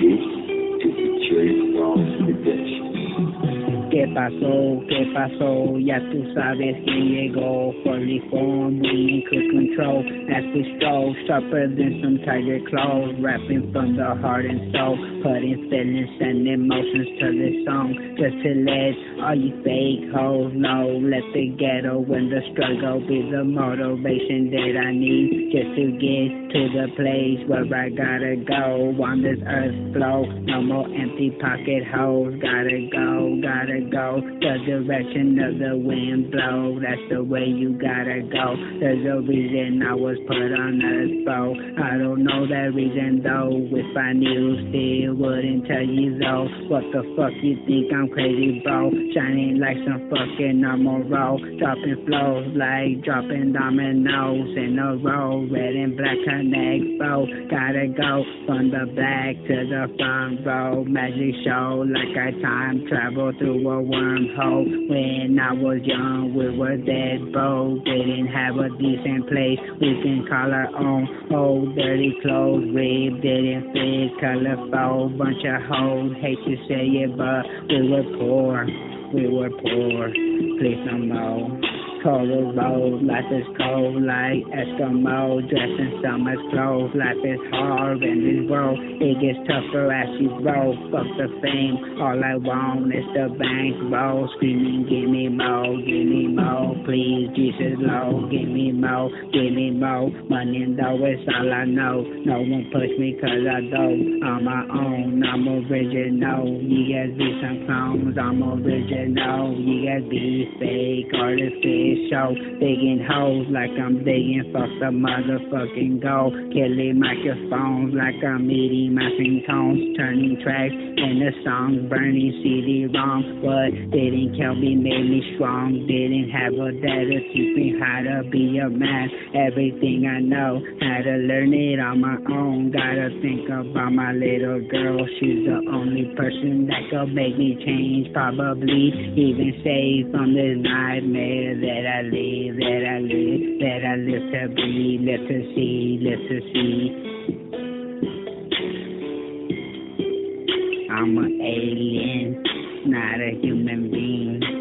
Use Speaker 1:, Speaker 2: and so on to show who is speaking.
Speaker 1: This is the ¿Qué pasó? ¿Qué pasó? Ya tú sabes que llegó. Fully formed, we control. As we stroll, sharper than some tiger claws. Rapping from the heart and soul. Putting feelings and emotions to this song. Just to let all you fake hoes know. Let the ghetto and the struggle be the motivation that I need. Just to get to the place where I gotta go. On this earth flow. No more empty pocket holes. Gotta go, gotta go the direction of the wind blow. That's the way you gotta go. There's a reason I was put on this boat. I don't know that reason though. If I knew, still wouldn't tell you though. What the fuck you think I'm crazy, bro? Shining like some fucking normal roll. Dropping flows like dropping dominoes in a row. Red and black connect, bro. Gotta go from the back to the front row. Magic show like I time travel through a wormhole. When I was young, we were dead broke. Didn't have a decent place we can call own. Old dirty clothes, ripped, didn't fit, colorful. Bunch of hoes, hate to say it, but we were poor. We were poor. Please no more. Cold as road, life is cold like Eskimo, dressing summer's clothes. Life is hard in this world, it gets tougher as you grow. Fuck the fame, all I want is the bank roll. Screaming, give me more, give me please, Jesus Lord, give me more, give me more. Money and dough is all I know. No one push me cause I do on my own. I'm original, you guys be some clones. I'm original, you guys be fake show. Digging holes like I'm digging for the motherfucking gold. Killing microphones like I'm eating my tones. Turning tracks into songs, burning CD wrong. What didn't kill me made me strong. Didn't have a dad to teach how to be a man. Everything I know, had to learn it on my own. Gotta think about my little girl. She's the only person that could make me change. Probably even save from this nightmare that that I live, that I live, that I live to be, live to see, live to see. I'm an alien, not a human being.